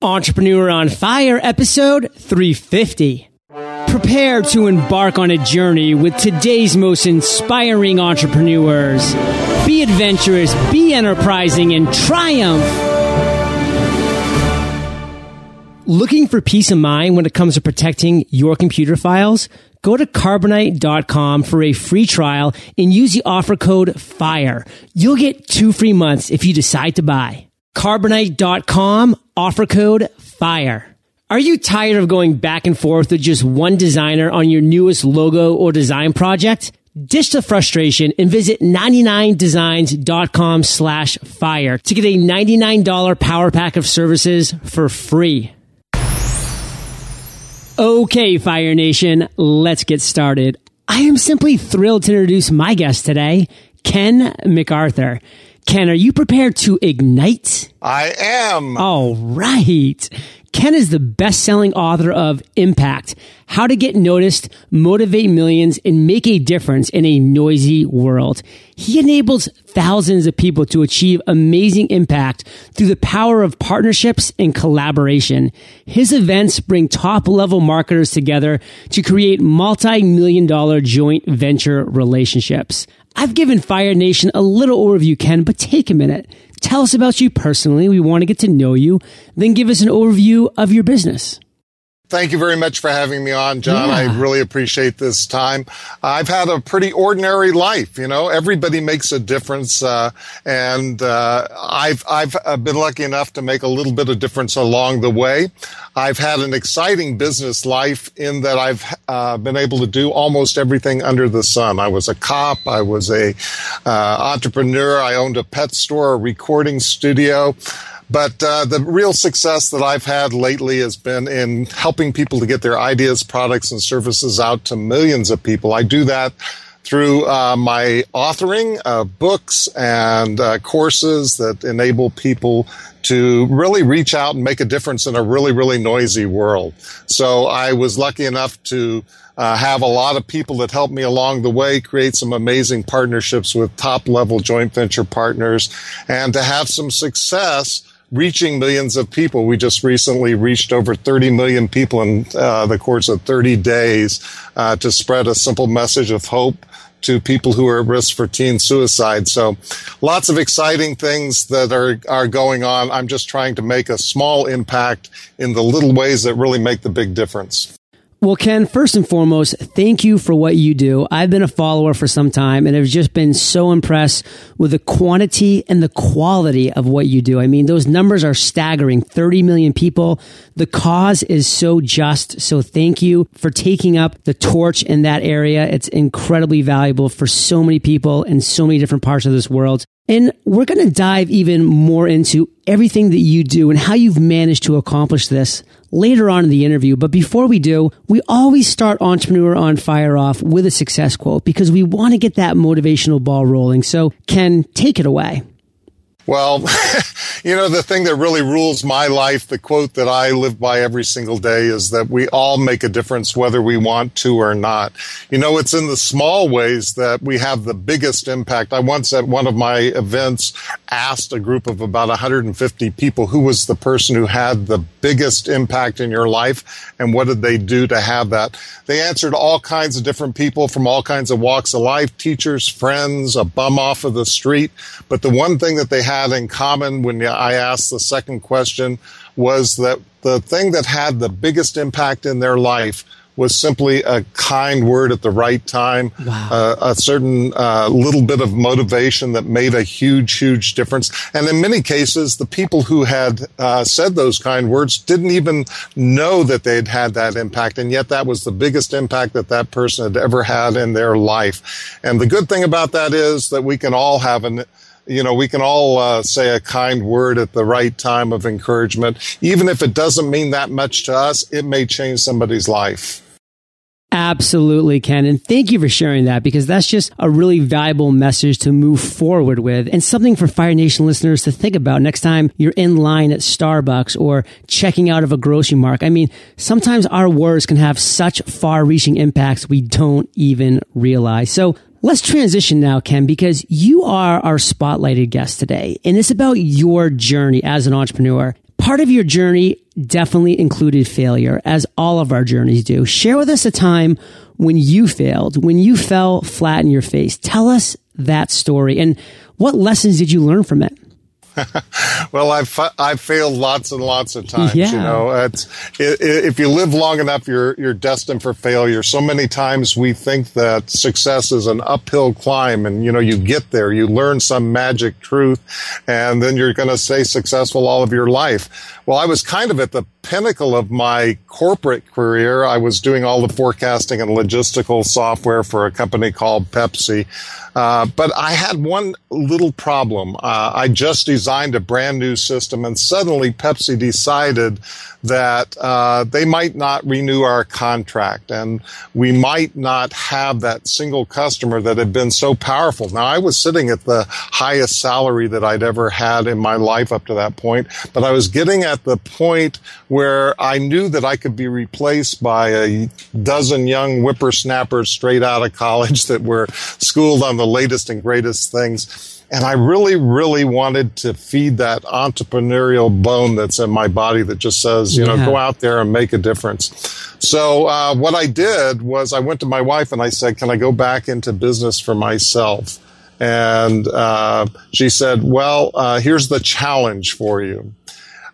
Entrepreneur on Fire, episode 350. Prepare to embark on a journey with today's most inspiring entrepreneurs. Be adventurous, be enterprising, and triumph. Looking for peace of mind when it comes to protecting your computer files? Go to carbonite.com for a free trial and use the offer code FIRE. You'll get two free months if you decide to buy. Carbonite.com, offer code FIRE. Are you tired of going back and forth with just one designer on your newest logo or design project? Ditch the frustration and visit 99designs.com slash fire to get a $99 power pack of services for free. Okay, Fire Nation, let's get started. I am simply thrilled to introduce my guest today, Ken McArthur. Ken, are you prepared to ignite? I am. All right. Ken is the best selling author of Impact How to Get Noticed, Motivate Millions, and Make a Difference in a Noisy World. He enables thousands of people to achieve amazing impact through the power of partnerships and collaboration. His events bring top level marketers together to create multi million dollar joint venture relationships. I've given Fire Nation a little overview, Ken, but take a minute. Tell us about you personally. We want to get to know you. Then give us an overview of your business. Thank you very much for having me on, John. Yeah. I really appreciate this time. I've had a pretty ordinary life. You know, everybody makes a difference, uh, and uh, I've I've uh, been lucky enough to make a little bit of difference along the way. I've had an exciting business life in that I've uh, been able to do almost everything under the sun. I was a cop. I was a uh, entrepreneur. I owned a pet store, a recording studio. But uh, the real success that I've had lately has been in helping people to get their ideas, products, and services out to millions of people. I do that through uh, my authoring of books and uh, courses that enable people to really reach out and make a difference in a really, really noisy world. So I was lucky enough to uh, have a lot of people that helped me along the way, create some amazing partnerships with top level joint venture partners, and to have some success reaching millions of people. We just recently reached over 30 million people in uh, the course of 30 days uh, to spread a simple message of hope to people who are at risk for teen suicide. So lots of exciting things that are, are going on. I'm just trying to make a small impact in the little ways that really make the big difference. Well, Ken, first and foremost, thank you for what you do. I've been a follower for some time and have just been so impressed with the quantity and the quality of what you do. I mean, those numbers are staggering 30 million people. The cause is so just. So thank you for taking up the torch in that area. It's incredibly valuable for so many people in so many different parts of this world. And we're going to dive even more into everything that you do and how you've managed to accomplish this later on in the interview. But before we do, we always start Entrepreneur on Fire off with a success quote because we want to get that motivational ball rolling. So, Ken, take it away. Well, you know, the thing that really rules my life, the quote that I live by every single day is that we all make a difference whether we want to or not. You know, it's in the small ways that we have the biggest impact. I once at one of my events asked a group of about 150 people who was the person who had the biggest impact in your life and what did they do to have that. They answered all kinds of different people from all kinds of walks of life, teachers, friends, a bum off of the street. But the one thing that they had had in common when I asked the second question was that the thing that had the biggest impact in their life was simply a kind word at the right time, wow. uh, a certain uh, little bit of motivation that made a huge, huge difference. And in many cases, the people who had uh, said those kind words didn't even know that they'd had that impact. And yet that was the biggest impact that that person had ever had in their life. And the good thing about that is that we can all have an you know, we can all uh, say a kind word at the right time of encouragement. Even if it doesn't mean that much to us, it may change somebody's life. Absolutely, Ken. And thank you for sharing that because that's just a really valuable message to move forward with and something for Fire Nation listeners to think about next time you're in line at Starbucks or checking out of a grocery mark. I mean, sometimes our words can have such far reaching impacts we don't even realize. So Let's transition now, Ken, because you are our spotlighted guest today, and it's about your journey as an entrepreneur. Part of your journey definitely included failure, as all of our journeys do. Share with us a time when you failed, when you fell flat in your face. Tell us that story and what lessons did you learn from it? well, I've I've failed lots and lots of times. Yeah. You know, it's it, it, if you live long enough, you're you're destined for failure. So many times we think that success is an uphill climb, and you know, you get there, you learn some magic truth, and then you're going to stay successful all of your life. Well, I was kind of at the pinnacle of my corporate career. I was doing all the forecasting and logistical software for a company called Pepsi. Uh, but I had one little problem. Uh, I just designed a brand new system, and suddenly Pepsi decided that uh, they might not renew our contract, and we might not have that single customer that had been so powerful. Now, I was sitting at the highest salary that I'd ever had in my life up to that point, but I was getting at the point where I knew that I could be replaced by a dozen young whippersnappers straight out of college that were schooled on the latest and greatest things. And I really, really wanted to feed that entrepreneurial bone that's in my body that just says, you yeah. know, go out there and make a difference. So, uh, what I did was I went to my wife and I said, can I go back into business for myself? And uh, she said, well, uh, here's the challenge for you.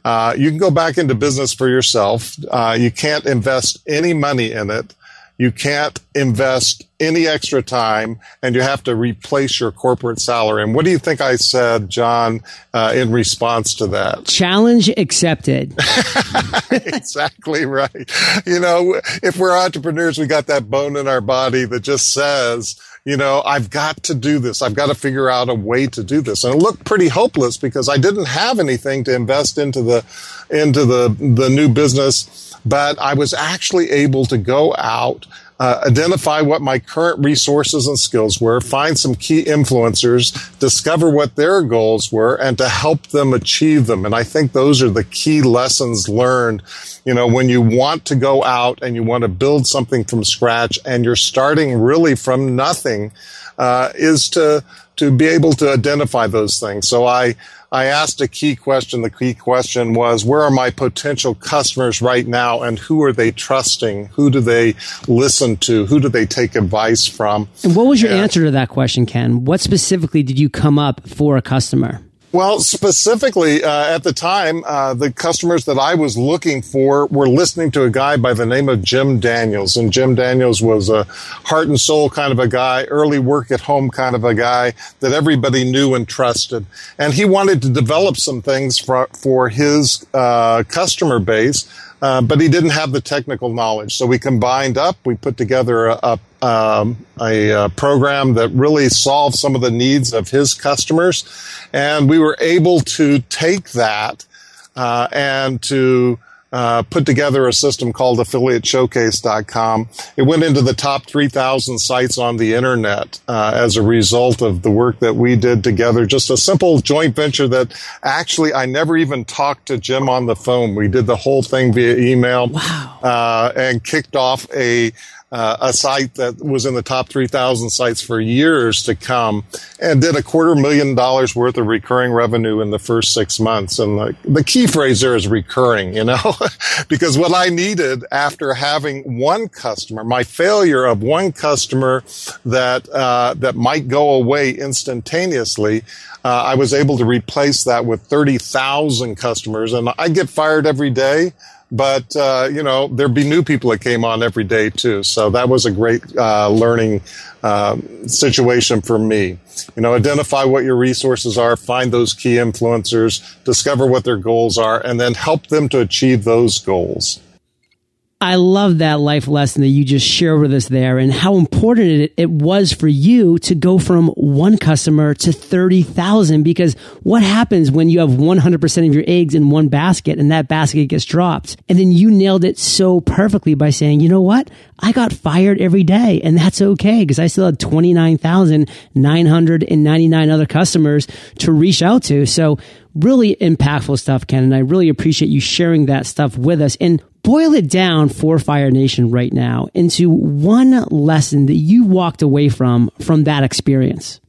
Uh, you can go back into business for yourself. Uh, you can't invest any money in it. You can't invest any extra time and you have to replace your corporate salary. And what do you think I said, John, uh, in response to that? Challenge accepted. exactly right. You know, if we're entrepreneurs, we got that bone in our body that just says, you know, I've got to do this. I've got to figure out a way to do this. And it looked pretty hopeless because I didn't have anything to invest into the, into the, the new business, but I was actually able to go out uh, identify what my current resources and skills were, find some key influencers, discover what their goals were, and to help them achieve them. And I think those are the key lessons learned. You know, when you want to go out and you want to build something from scratch and you're starting really from nothing, uh, is to to be able to identify those things. So I I asked a key question. The key question was, where are my potential customers right now and who are they trusting? Who do they listen to? Who do they take advice from? And what was your and, answer to that question, Ken? What specifically did you come up for a customer? Well, specifically uh, at the time, uh, the customers that I was looking for were listening to a guy by the name of Jim Daniels, and Jim Daniels was a heart and soul kind of a guy, early work at home kind of a guy that everybody knew and trusted, and he wanted to develop some things for for his uh, customer base uh, but he didn't have the technical knowledge. So we combined up. We put together a, a, um, a, a, program that really solved some of the needs of his customers, and we were able to take that uh, and to uh, put together a system called affiliateshowcase.com. It went into the top 3,000 sites on the internet uh, as a result of the work that we did together. Just a simple joint venture that actually I never even talked to Jim on the phone. We did the whole thing via email wow. uh, and kicked off a uh, a site that was in the top 3,000 sites for years to come and did a quarter million dollars worth of recurring revenue in the first six months. And the, the key phrase there is recurring, you know, because what I needed after having one customer, my failure of one customer that, uh, that might go away instantaneously, uh, I was able to replace that with 30,000 customers and I get fired every day but uh, you know there'd be new people that came on every day too. So that was a great uh, learning uh, situation for me. You know identify what your resources are find those key influencers discover what their goals are and then help them to achieve those goals I love that life lesson that you just shared with us there and how important it, it was for you to go from one customer to 30,000 because what happens when you have 100% of your eggs in one basket and that basket gets dropped? And then you nailed it so perfectly by saying, you know what? I got fired every day and that's okay because I still had 29,999 other customers to reach out to. So really impactful stuff, Ken. And I really appreciate you sharing that stuff with us. And boil it down for Fire Nation right now into one lesson that you walked away from from that experience.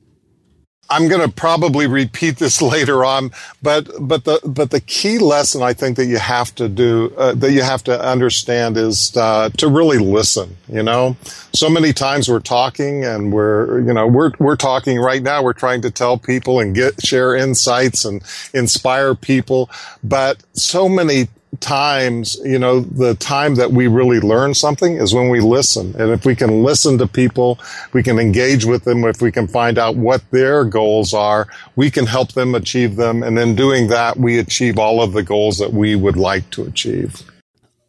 I'm going to probably repeat this later on, but but the but the key lesson I think that you have to do uh, that you have to understand is uh, to really listen. You know, so many times we're talking and we're you know we're we're talking right now. We're trying to tell people and get share insights and inspire people, but so many times, you know, the time that we really learn something is when we listen. And if we can listen to people, we can engage with them. If we can find out what their goals are, we can help them achieve them. And in doing that, we achieve all of the goals that we would like to achieve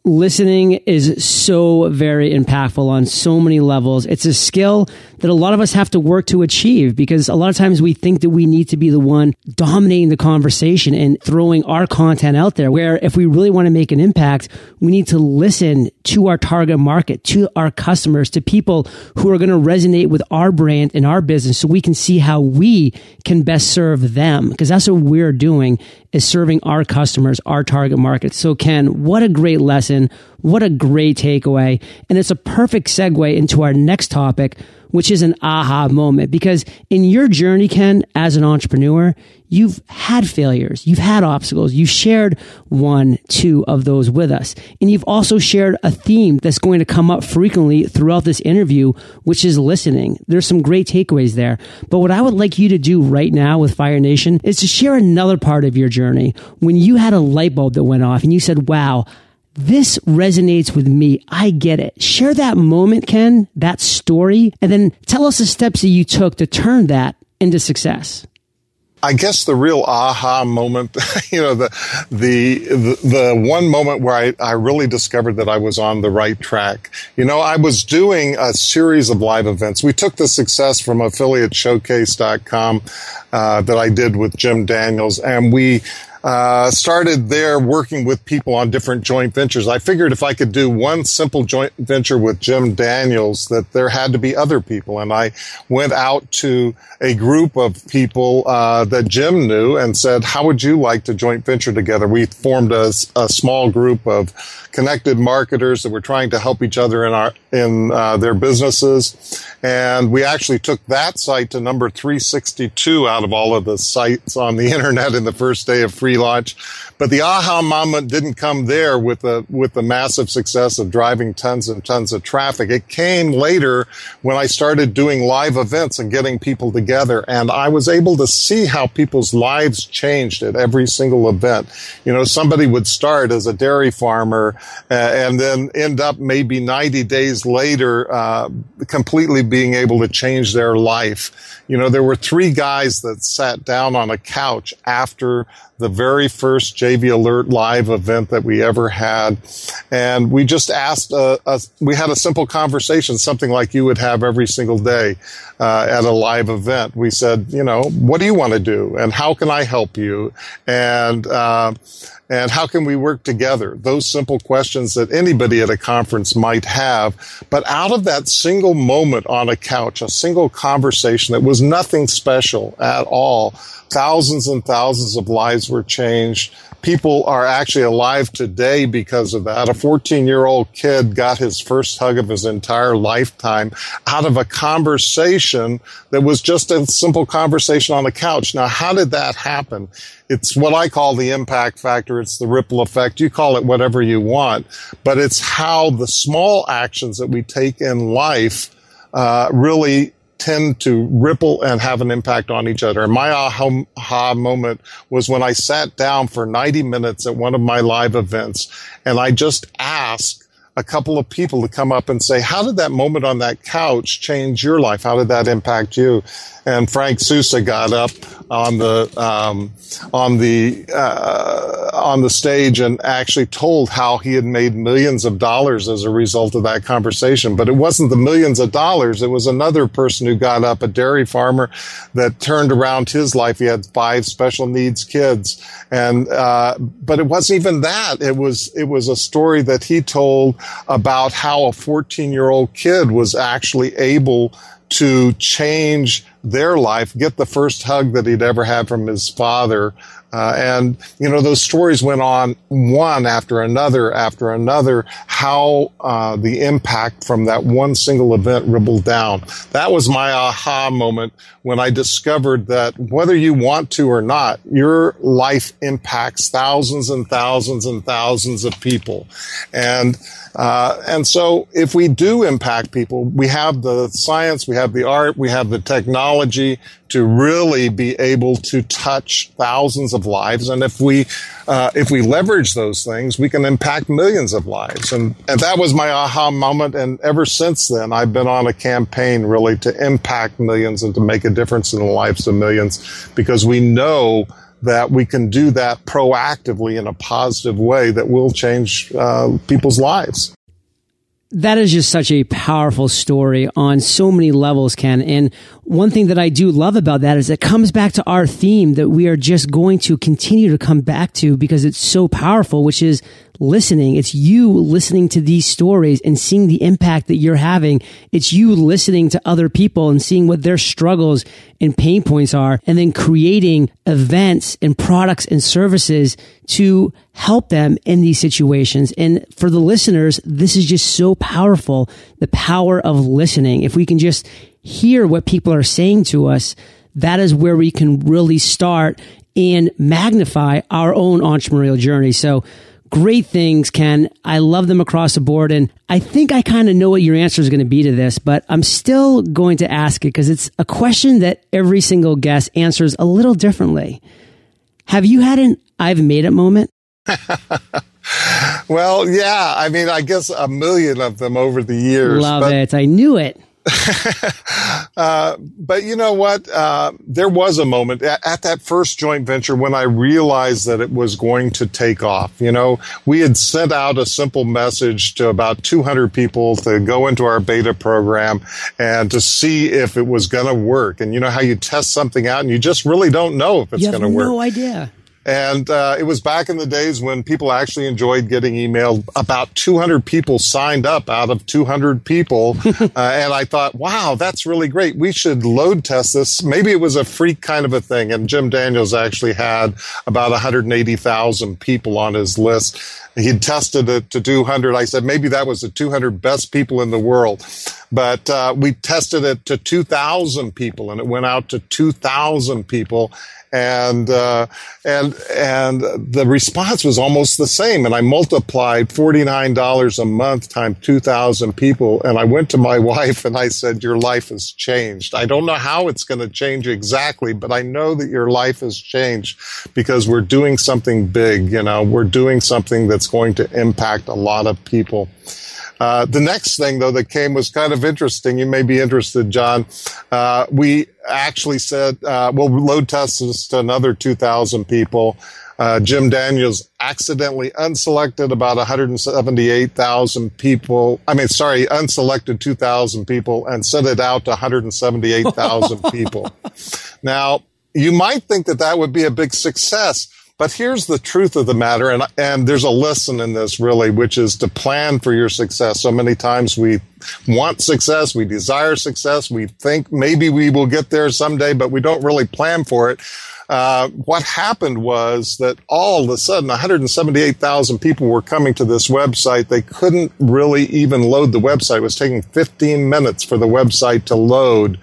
listening is so very impactful on so many levels. It's a skill that a lot of us have to work to achieve because a lot of times we think that we need to be the one dominating the conversation and throwing our content out there. Where if we really want to make an impact, we need to listen to our target market, to our customers, to people who are going to resonate with our brand and our business so we can see how we can best serve them because that's what we're doing is serving our customers, our target market. So Ken, what a great lesson. What a great takeaway. And it's a perfect segue into our next topic, which is an aha moment. Because in your journey, Ken, as an entrepreneur, you've had failures, you've had obstacles, you've shared one, two of those with us. And you've also shared a theme that's going to come up frequently throughout this interview, which is listening. There's some great takeaways there. But what I would like you to do right now with Fire Nation is to share another part of your journey when you had a light bulb that went off and you said, wow, this resonates with me. I get it. Share that moment, Ken, that story, and then tell us the steps that you took to turn that into success. I guess the real aha moment, you know, the, the, the, one moment where I, I really discovered that I was on the right track. You know, I was doing a series of live events. We took the success from affiliateshowcase.com, uh, that I did with Jim Daniels and we, uh, started there working with people on different joint ventures. I figured if I could do one simple joint venture with Jim Daniels, that there had to be other people. And I went out to a group of people uh, that Jim knew and said, "How would you like to joint venture together?" We formed a, a small group of connected marketers that were trying to help each other in our in uh, their businesses, and we actually took that site to number 362 out of all of the sites on the internet in the first day of free launch. But the aha moment didn't come there with the with the massive success of driving tons and tons of traffic. It came later when I started doing live events and getting people together, and I was able to see how people's lives changed at every single event. You know, somebody would start as a dairy farmer uh, and then end up maybe 90 days later uh, completely being able to change their life. You know, there were three guys that sat down on a couch after the very first JV Alert live event that we ever had. And we just asked, a, a, we had a simple conversation, something like you would have every single day uh, at a live event. We said, you know, what do you want to do? And how can I help you? And, uh, and how can we work together? Those simple questions that anybody at a conference might have. But out of that single moment on a couch, a single conversation that was nothing special at all, thousands and thousands of lives were changed people are actually alive today because of that. A 14 year old kid got his first hug of his entire lifetime out of a conversation that was just a simple conversation on the couch. Now, how did that happen? It's what I call the impact factor. It's the ripple effect. You call it whatever you want, but it's how the small actions that we take in life uh, really tend to ripple and have an impact on each other. And my aha moment was when I sat down for 90 minutes at one of my live events and I just asked a couple of people to come up and say, how did that moment on that couch change your life? How did that impact you? And Frank Sousa got up on the, um, on the, uh, on the stage and actually told how he had made millions of dollars as a result of that conversation. But it wasn't the millions of dollars. It was another person who got up, a dairy farmer that turned around his life. He had five special needs kids. And, uh, but it wasn't even that. It was, it was a story that he told about how a 14 year old kid was actually able to change their life, get the first hug that he'd ever had from his father Uh, and, you know, those stories went on one after another after another, how uh, the impact from that one single event rippled down. That was my aha moment when I discovered that whether you want to or not, your life impacts thousands and thousands and thousands of people. And uh, and so if we do impact people, we have the science, we have the art, we have the technology to really be able to touch thousands of lives. And if we, uh, if we leverage those things, we can impact millions of lives. And, and that was my aha moment. And ever since then, I've been on a campaign really to impact millions and to make a difference in the lives of millions because we know that we can do that proactively in a positive way that will change uh, people's lives. That is just such a powerful story on so many levels, Ken. And one thing that I do love about that is it comes back to our theme that we are just going to continue to come back to because it's so powerful, which is listening. It's you listening to these stories and seeing the impact that you're having. It's you listening to other people and seeing what their struggles and pain points are and then creating events and products and services to help them in these situations. And for the listeners, this is just so powerful. The power of listening. If we can just hear what people are saying to us, that is where we can really start and magnify our own entrepreneurial journey. So great things, Ken. I love them across the board. And I think I kind of know what your answer is going to be to this, but I'm still going to ask it because it's a question that every single guest answers a little differently. Have you had an I've made it moment? well, yeah. I mean, I guess a million of them over the years. Love it. I knew it. uh, but you know what? Uh, there was a moment at, at, that first joint venture when I realized that it was going to take off. You know, we had sent out a simple message to about 200 people to go into our beta program and to see if it was going to work. And you know how you test something out and you just really don't know if it's going to work. No idea. And uh, it was back in the days when people actually enjoyed getting emailed. About 200 people signed up out of 200 people. uh, and I thought, wow, that's really great. We should load test this. Maybe it was a freak kind of a thing. And Jim Daniels actually had about 180,000 people on his list. He'd tested it to 200. I said, maybe that was the 200 best people in the world. But uh, we tested it to 2,000 people and it went out to 2,000 people and uh, and and the response was almost the same. And I multiplied forty nine dollars a month times two thousand people, and I went to my wife and I said, "Your life has changed. I don't know how it's going to change exactly, but I know that your life has changed because we're doing something big. You know, we're doing something that's going to impact a lot of people." Uh, the next thing, though, that came was kind of interesting. You may be interested, John. Uh, we actually said, uh, we'll load test this to another 2,000 people. Uh, Jim Daniels accidentally unselected about 178,000 people. I mean, sorry, unselected 2,000 people and sent it out to 178,000 people. Now, you might think that that would be a big success. But here's the truth of the matter, and and there's a lesson in this really, which is to plan for your success. So many times we want success, we desire success, we think maybe we will get there someday, but we don't really plan for it. Uh, what happened was that all of a sudden 178,000 people were coming to this website. They couldn't really even load the website. It was taking 15 minutes for the website to load.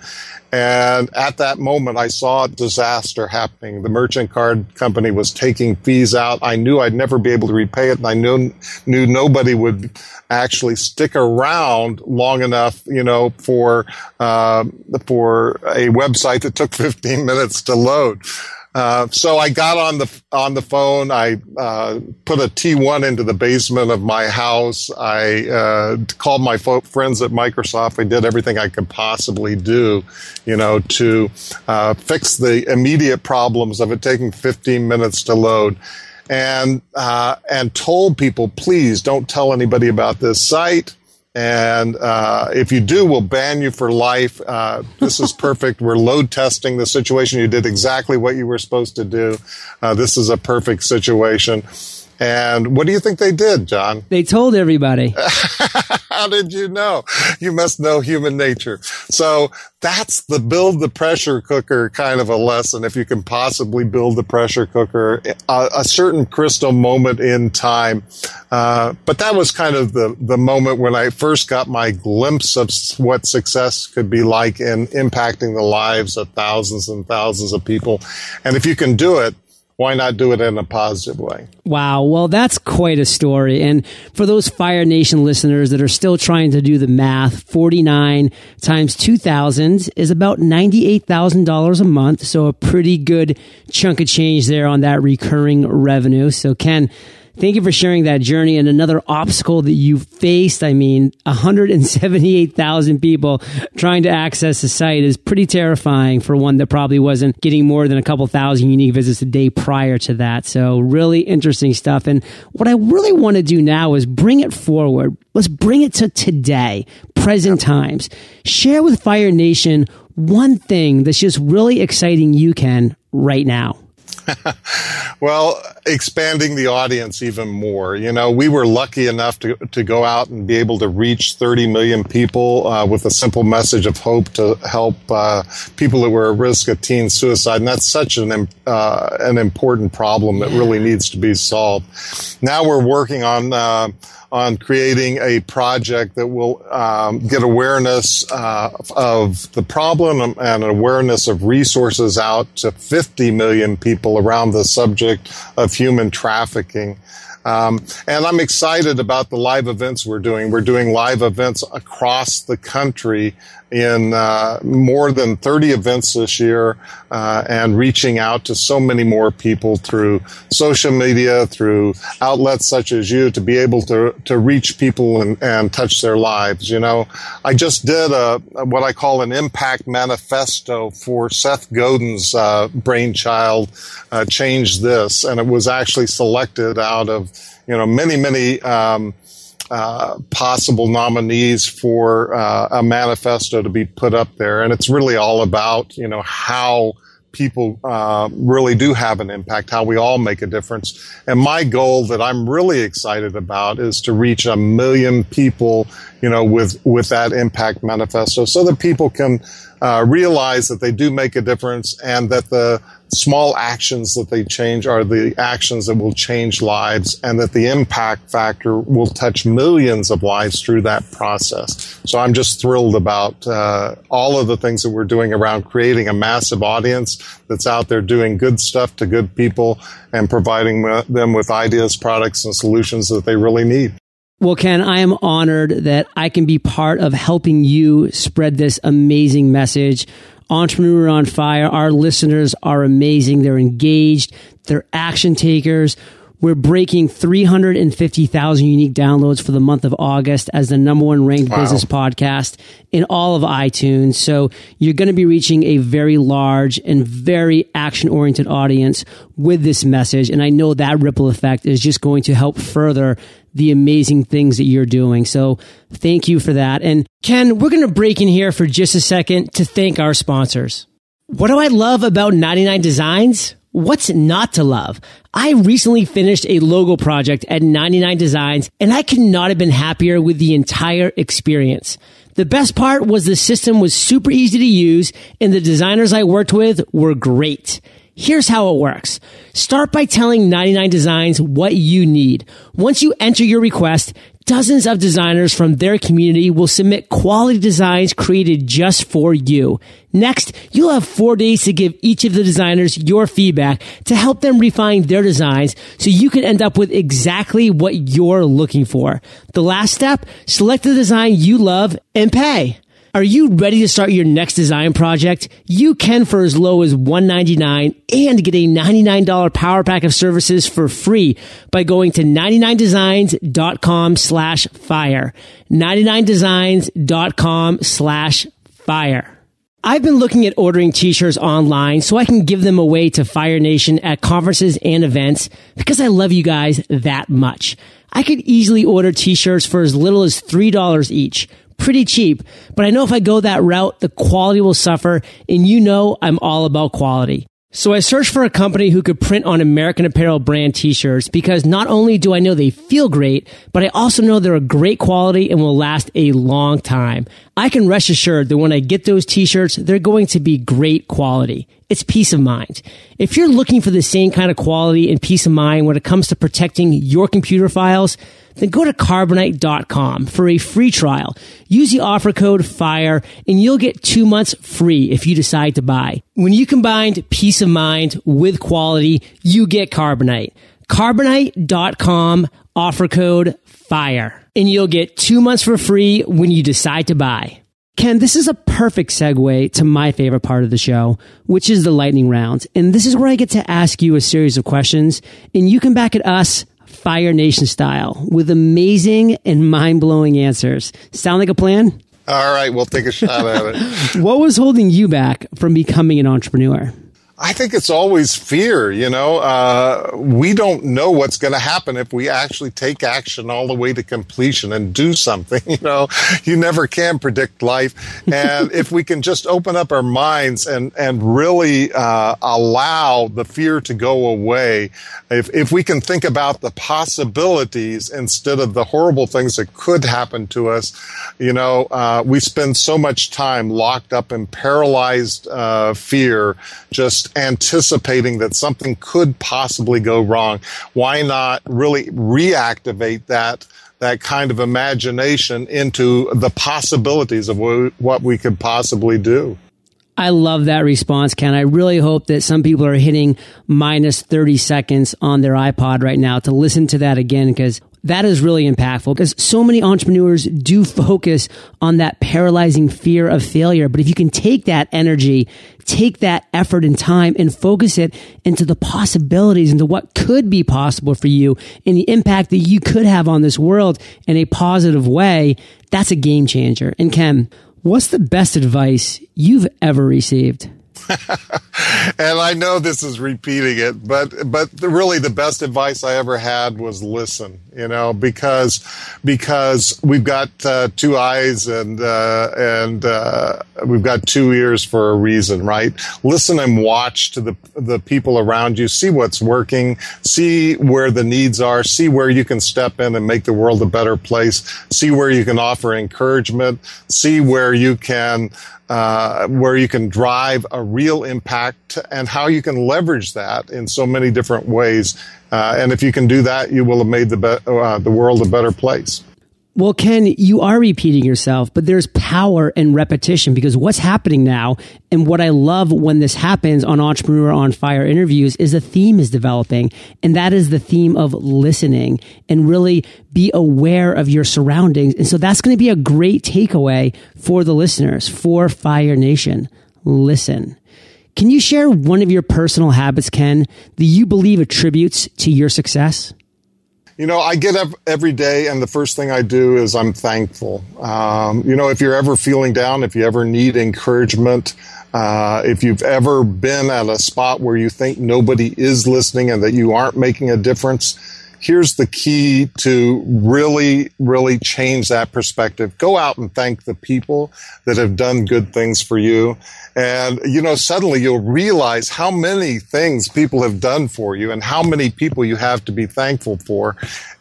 And at that moment, I saw a disaster happening. The merchant card company was taking fees out. I knew I'd never be able to repay it. And I knew, knew nobody would actually stick around long enough, you know, for, uh, for a website that took 15 minutes to load. Uh, so I got on the on the phone. I uh, put a T1 into the basement of my house. I uh, called my fo- friends at Microsoft. I did everything I could possibly do, you know, to uh, fix the immediate problems of it taking 15 minutes to load, and uh, and told people, please don't tell anybody about this site. And uh, if you do, we'll ban you for life. Uh, this is perfect. We're load testing the situation. You did exactly what you were supposed to do. Uh, this is a perfect situation. And what do you think they did, John? They told everybody. How did you know? You must know human nature. So that's the build the pressure cooker kind of a lesson. If you can possibly build the pressure cooker, a, a certain crystal moment in time. Uh, but that was kind of the, the moment when I first got my glimpse of what success could be like in impacting the lives of thousands and thousands of people. And if you can do it, why not do it in a positive way? Wow. Well, that's quite a story. And for those Fire Nation listeners that are still trying to do the math, 49 times 2000 is about $98,000 a month. So a pretty good chunk of change there on that recurring revenue. So Ken, Thank you for sharing that journey and another obstacle that you faced. I mean, 178,000 people trying to access the site is pretty terrifying for one that probably wasn't getting more than a couple thousand unique visits a day prior to that. So really interesting stuff. And what I really want to do now is bring it forward. Let's bring it to today, present times. Share with Fire Nation one thing that's just really exciting you can right now. well, expanding the audience even more. You know, we were lucky enough to, to go out and be able to reach 30 million people uh, with a simple message of hope to help uh, people that were at risk of teen suicide. And that's such an, uh, an important problem that really needs to be solved. Now we're working on uh, on creating a project that will um, get awareness uh, of the problem and awareness of resources out to 50 million people around the subject of human trafficking. Um, and I'm excited about the live events we're doing. We're doing live events across the country in uh, more than 30 events this year uh, and reaching out to so many more people through social media, through outlets such as you to be able to, to reach people and, and touch their lives. You know, I just did a, what I call an impact manifesto for Seth Godin's uh, brainchild, uh, Change This, and it was actually selected out of, you know, many, many um, uh, possible nominees for uh, a manifesto to be put up there, and it's really all about you know how people uh, really do have an impact, how we all make a difference. And my goal that I'm really excited about is to reach a million people, you know, with with that impact manifesto, so that people can uh, realize that they do make a difference and that the small actions that they change are the actions that will change lives and that the impact factor will touch millions of lives through that process. So I'm just thrilled about uh, all of the things that we're doing around creating a massive audience that's out there doing good stuff to good people and providing them with ideas, products, and solutions that they really need. Well, Ken, I am honored that I can be part of helping you spread this amazing message Entrepreneur on Fire. Our listeners are amazing. They're engaged. They're action takers. We're breaking 350,000 unique downloads for the month of August as the number one ranked wow. business podcast in all of iTunes. So you're going to be reaching a very large and very action oriented audience with this message. And I know that ripple effect is just going to help further the amazing things that you're doing. So thank you for that. And Ken, we're going to break in here for just a second to thank our sponsors. What do I love about 99 Designs? What's not to love? I recently finished a logo project at 99 Designs and I could not have been happier with the entire experience. The best part was the system was super easy to use and the designers I worked with were great. Here's how it works. Start by telling 99 Designs what you need. Once you enter your request, dozens of designers from their community will submit quality designs created just for you. Next, you'll have four days to give each of the designers your feedback to help them refine their designs so you can end up with exactly what you're looking for. The last step, select the design you love and pay. Are you ready to start your next design project? You can for as low as 199 and get a $99 power pack of services for free by going to 99designs.com slash fire. 99designs.com slash fire. I've been looking at ordering t-shirts online so I can give them away to Fire Nation at conferences and events because I love you guys that much. I could easily order t-shirts for as little as $3 each pretty cheap. But I know if I go that route, the quality will suffer. And you know, I'm all about quality. So I searched for a company who could print on American Apparel brand t-shirts because not only do I know they feel great, but I also know they're a great quality and will last a long time. I can rest assured that when I get those t-shirts, they're going to be great quality. It's peace of mind. If you're looking for the same kind of quality and peace of mind when it comes to protecting your computer files, then go to carbonite.com for a free trial. Use the offer code FIRE and you'll get two months free if you decide to buy. When you combine peace of mind with quality, you get Carbonite. Carbonite.com offer code FIRE and you'll get two months for free when you decide to buy. Ken, this is a perfect segue to my favorite part of the show, which is the lightning round. And this is where I get to ask you a series of questions and you come back at us Fire Nation style with amazing and mind blowing answers. Sound like a plan? All right, we'll take a shot at it. what was holding you back from becoming an entrepreneur? I think it's always fear. You know, uh, we don't know what's going to happen if we actually take action all the way to completion and do something. You know, you never can predict life, and if we can just open up our minds and and really uh, allow the fear to go away, if if we can think about the possibilities instead of the horrible things that could happen to us, you know, uh, we spend so much time locked up in paralyzed uh, fear, just just anticipating that something could possibly go wrong. Why not really reactivate that? that kind of imagination into the possibilities of what we could possibly do. I love that response, Ken. I really hope that some people are hitting minus 30 seconds on their iPod right now to listen to that again because that is really impactful because so many entrepreneurs do focus on that paralyzing fear of failure. But if you can take that energy, take that effort and time and focus it into the possibilities, into what could be possible for you and the impact that you could have on this world in a positive way, that's a game changer. And Ken, what's the best advice you've ever received? and I know this is repeating it, but but really the best advice I ever had was listen. You know, because because we've got uh, two eyes and uh, and uh, we've got two ears for a reason, right? Listen and watch to the the people around you. See what's working. See where the needs are. See where you can step in and make the world a better place. See where you can offer encouragement. See where you can uh, where you can drive a real impact and how you can leverage that in so many different ways. Uh, and if you can do that, you will have made the, be- uh, the world a better place. Well, Ken, you are repeating yourself, but there's power in repetition because what's happening now and what I love when this happens on Entrepreneur on Fire interviews is a theme is developing. And that is the theme of listening and really be aware of your surroundings. And so that's going to be a great takeaway for the listeners for Fire Nation. Listen. Can you share one of your personal habits, Ken, that you believe attributes to your success? You know, I get up every day, and the first thing I do is I'm thankful. Um, you know, if you're ever feeling down, if you ever need encouragement, uh, if you've ever been at a spot where you think nobody is listening and that you aren't making a difference, here's the key to really, really change that perspective. Go out and thank the people that have done good things for you. And, you know, suddenly you'll realize how many things people have done for you and how many people you have to be thankful for.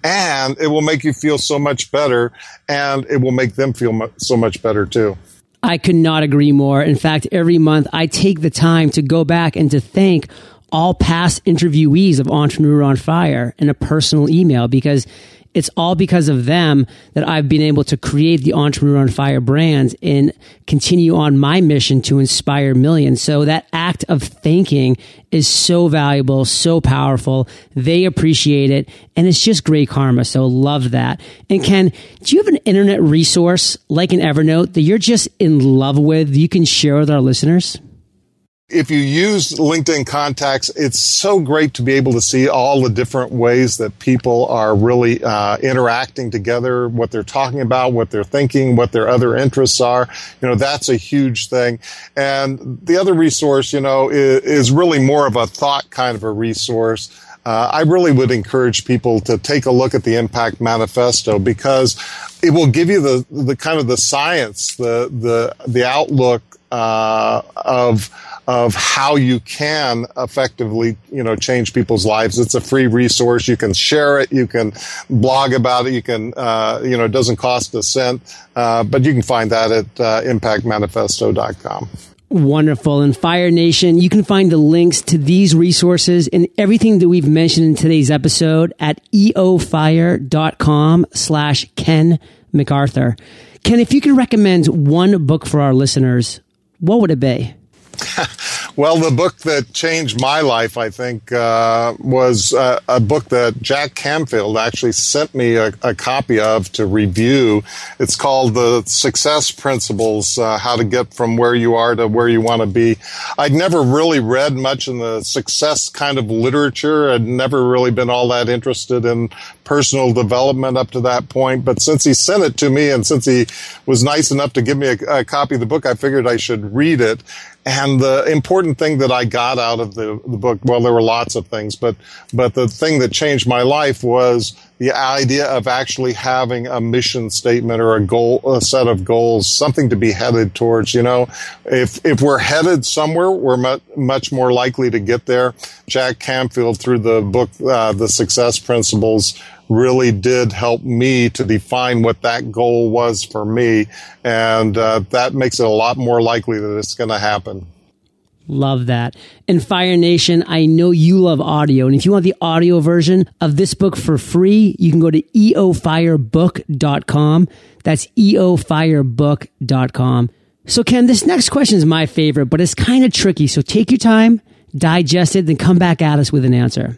And it will make you feel so much better and it will make them feel so much better too. I could not agree more. In fact, every month I take the time to go back and to thank all past interviewees of Entrepreneur on Fire in a personal email because it's all because of them that I've been able to create the Entrepreneur on Fire brand and continue on my mission to inspire millions. So that act of thanking is so valuable, so powerful. They appreciate it and it's just great karma. So love that. And Ken, do you have an internet resource like an Evernote that you're just in love with you can share with our listeners? If you use LinkedIn contacts, it's so great to be able to see all the different ways that people are really uh, interacting together, what they're talking about, what they're thinking, what their other interests are. You know, that's a huge thing. And the other resource, you know, is, is really more of a thought kind of a resource. Uh, I really would encourage people to take a look at the Impact Manifesto because it will give you the the kind of the science, the the the outlook uh, of of how you can effectively, you know, change people's lives. It's a free resource. You can share it. You can blog about it. You can, uh, you know, it doesn't cost a cent, uh, but you can find that at uh, impactmanifesto.com. Wonderful. And Fire Nation, you can find the links to these resources and everything that we've mentioned in today's episode at eofire.com slash Ken McArthur. Ken, if you could recommend one book for our listeners, what would it be? well, the book that changed my life, I think, uh, was uh, a book that Jack Canfield actually sent me a, a, copy of to review. It's called The Success Principles uh, How to Get from Where You Are to Where You Want to Be. I'd never really read much in the success kind of literature. I'd never really been all that interested in personal development up to that point. But since he sent it to me and since he was nice enough to give me a, a copy of the book, I figured I should read it. And the important thing that I got out of the, the book, well, there were lots of things, but, but the thing that changed my life was the idea of actually having a mission statement or a goal, a set of goals, something to be headed towards. You know, if, if we're headed somewhere, we're much, much more likely to get there. Jack Canfield, through the book, uh, The Success Principles, really did help me to define what that goal was for me. And uh, that makes it a lot more likely that it's going to happen. Love that. And Fire Nation, I know you love audio. And if you want the audio version of this book for free, you can go to eofirebook.com. That's eofirebook.com. So Ken, this next question is my favorite, but it's kind of tricky. So take your time, digest it, then come back at us with an answer.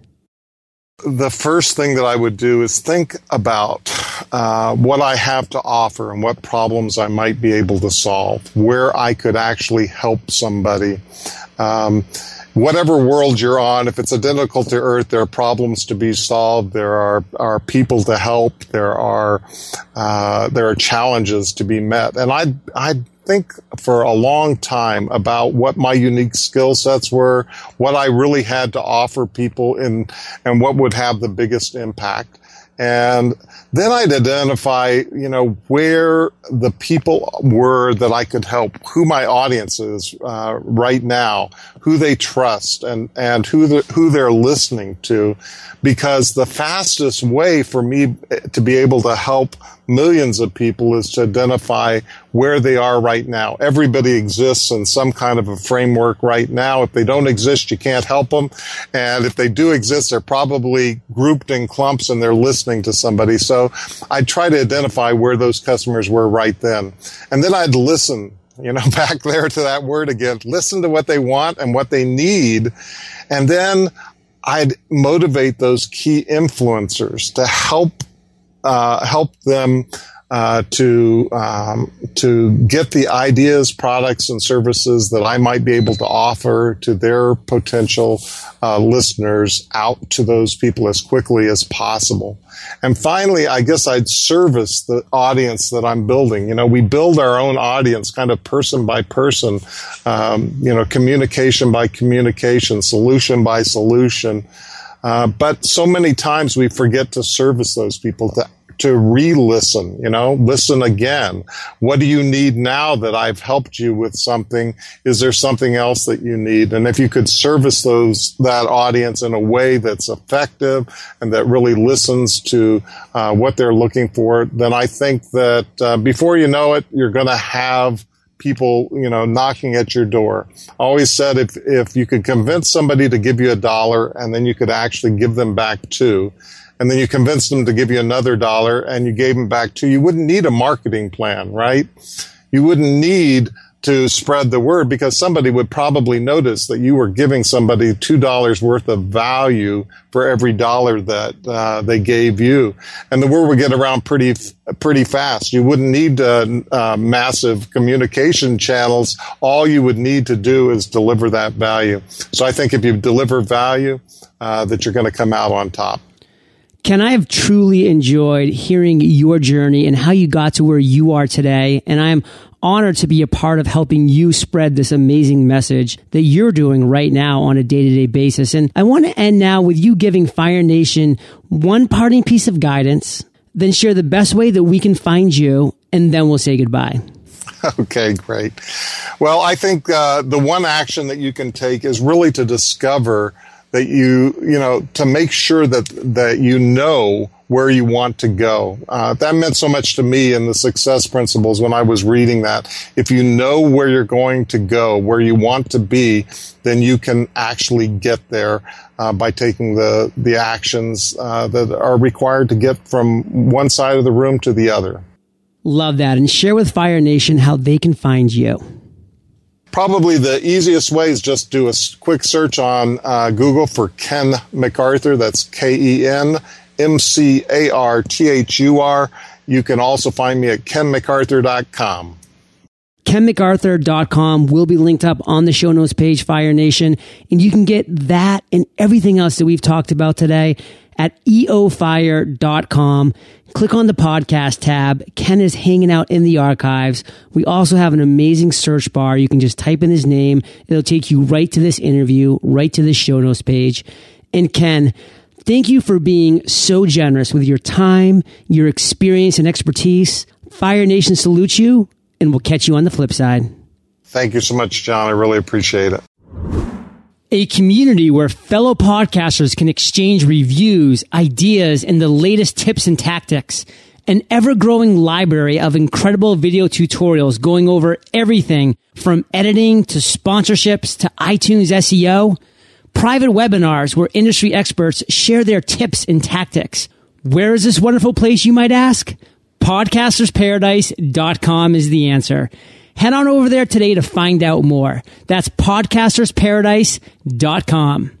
The first thing that I would do is think about uh, what I have to offer and what problems I might be able to solve, where I could actually help somebody. Um, whatever world you're on, if it's identical to Earth, there are problems to be solved. There are, are people to help. There are, uh, there are challenges to be met. And I, I think for a long time about what my unique skill sets were, what I really had to offer people and, and what would have the biggest impact. And then I'd identify, you know, where the people were that I could help, who my audience is uh, right now, who they trust, and and who the, who they're listening to, because the fastest way for me to be able to help millions of people is to identify where they are right now. Everybody exists in some kind of a framework right now. If they don't exist, you can't help them. And if they do exist, they're probably grouped in clumps and they're listening to somebody. So I try to identify where those customers were right then. And then I'd listen you know, back there to that word again. Listen to what they want and what they need. And then I'd motivate those key influencers to help uh, help them uh, to um, to get the ideas, products, and services that I might be able to offer to their potential uh, listeners out to those people as quickly as possible. And finally, I guess I'd service the audience that I'm building. You know, we build our own audience kind of person by person, um, you know, communication by communication, solution by solution. Uh, but so many times we forget to service those people, to to re-listen, you know, listen again. What do you need now that I've helped you with something? Is there something else that you need? And if you could service those, that audience in a way that's effective and that really listens to uh, what they're looking for, then I think that uh, before you know it, you're going to have people, you know, knocking at your door. I always said if, if you could convince somebody to give you a dollar and then you could actually give them back two, and then you convinced them to give you another dollar and you gave them back two, you wouldn't need a marketing plan, right? You wouldn't need to spread the word because somebody would probably notice that you were giving somebody two dollars worth of value for every dollar that uh, they gave you, and the word would get around pretty pretty fast. You wouldn't need uh, uh, massive communication channels. All you would need to do is deliver that value. So I think if you deliver value, uh, that you're going to come out on top. Ken, I have truly enjoyed hearing your journey and how you got to where you are today. And I am honored to be a part of helping you spread this amazing message that you're doing right now on a day to day basis. And I want to end now with you giving Fire Nation one parting piece of guidance, then share the best way that we can find you, and then we'll say goodbye. Okay, great. Well, I think uh, the one action that you can take is really to discover that you, you know, to make sure that, that you know where you want to go. Uh, that meant so much to me in the success principles when I was reading that. If you know where you're going to go, where you want to be, then you can actually get there uh, by taking the the actions uh, that are required to get from one side of the room to the other. Love that, and share with Fire Nation how they can find you probably the easiest way is just do a quick search on uh, Google for Ken McArthur. That's K E N M C A R T H U R. You can also find me at kenmcarthur.com. KenMcArthur.com will be linked up on the show notes page, Fire Nation, and you can get that and everything else that we've talked about today at eofire.com. Click on the podcast tab. Ken is hanging out in the archives. We also have an amazing search bar. You can just type in his name. It'll take you right to this interview, right to the show notes page. And Ken, thank you for being so generous with your time, your experience and expertise. Fire Nation salutes you and we'll catch you on the flip side. Thank you so much, John. I really appreciate it a community where fellow podcasters can exchange reviews, ideas, and the latest tips and tactics. An ever growing library of incredible video tutorials going over everything from editing to sponsorships to iTunes SEO. Private webinars where industry experts share their tips and tactics. Where is this wonderful place, you might ask? Podcastersparadise.com is the answer. Head on over there today to find out more. That's podcastersparadise.com.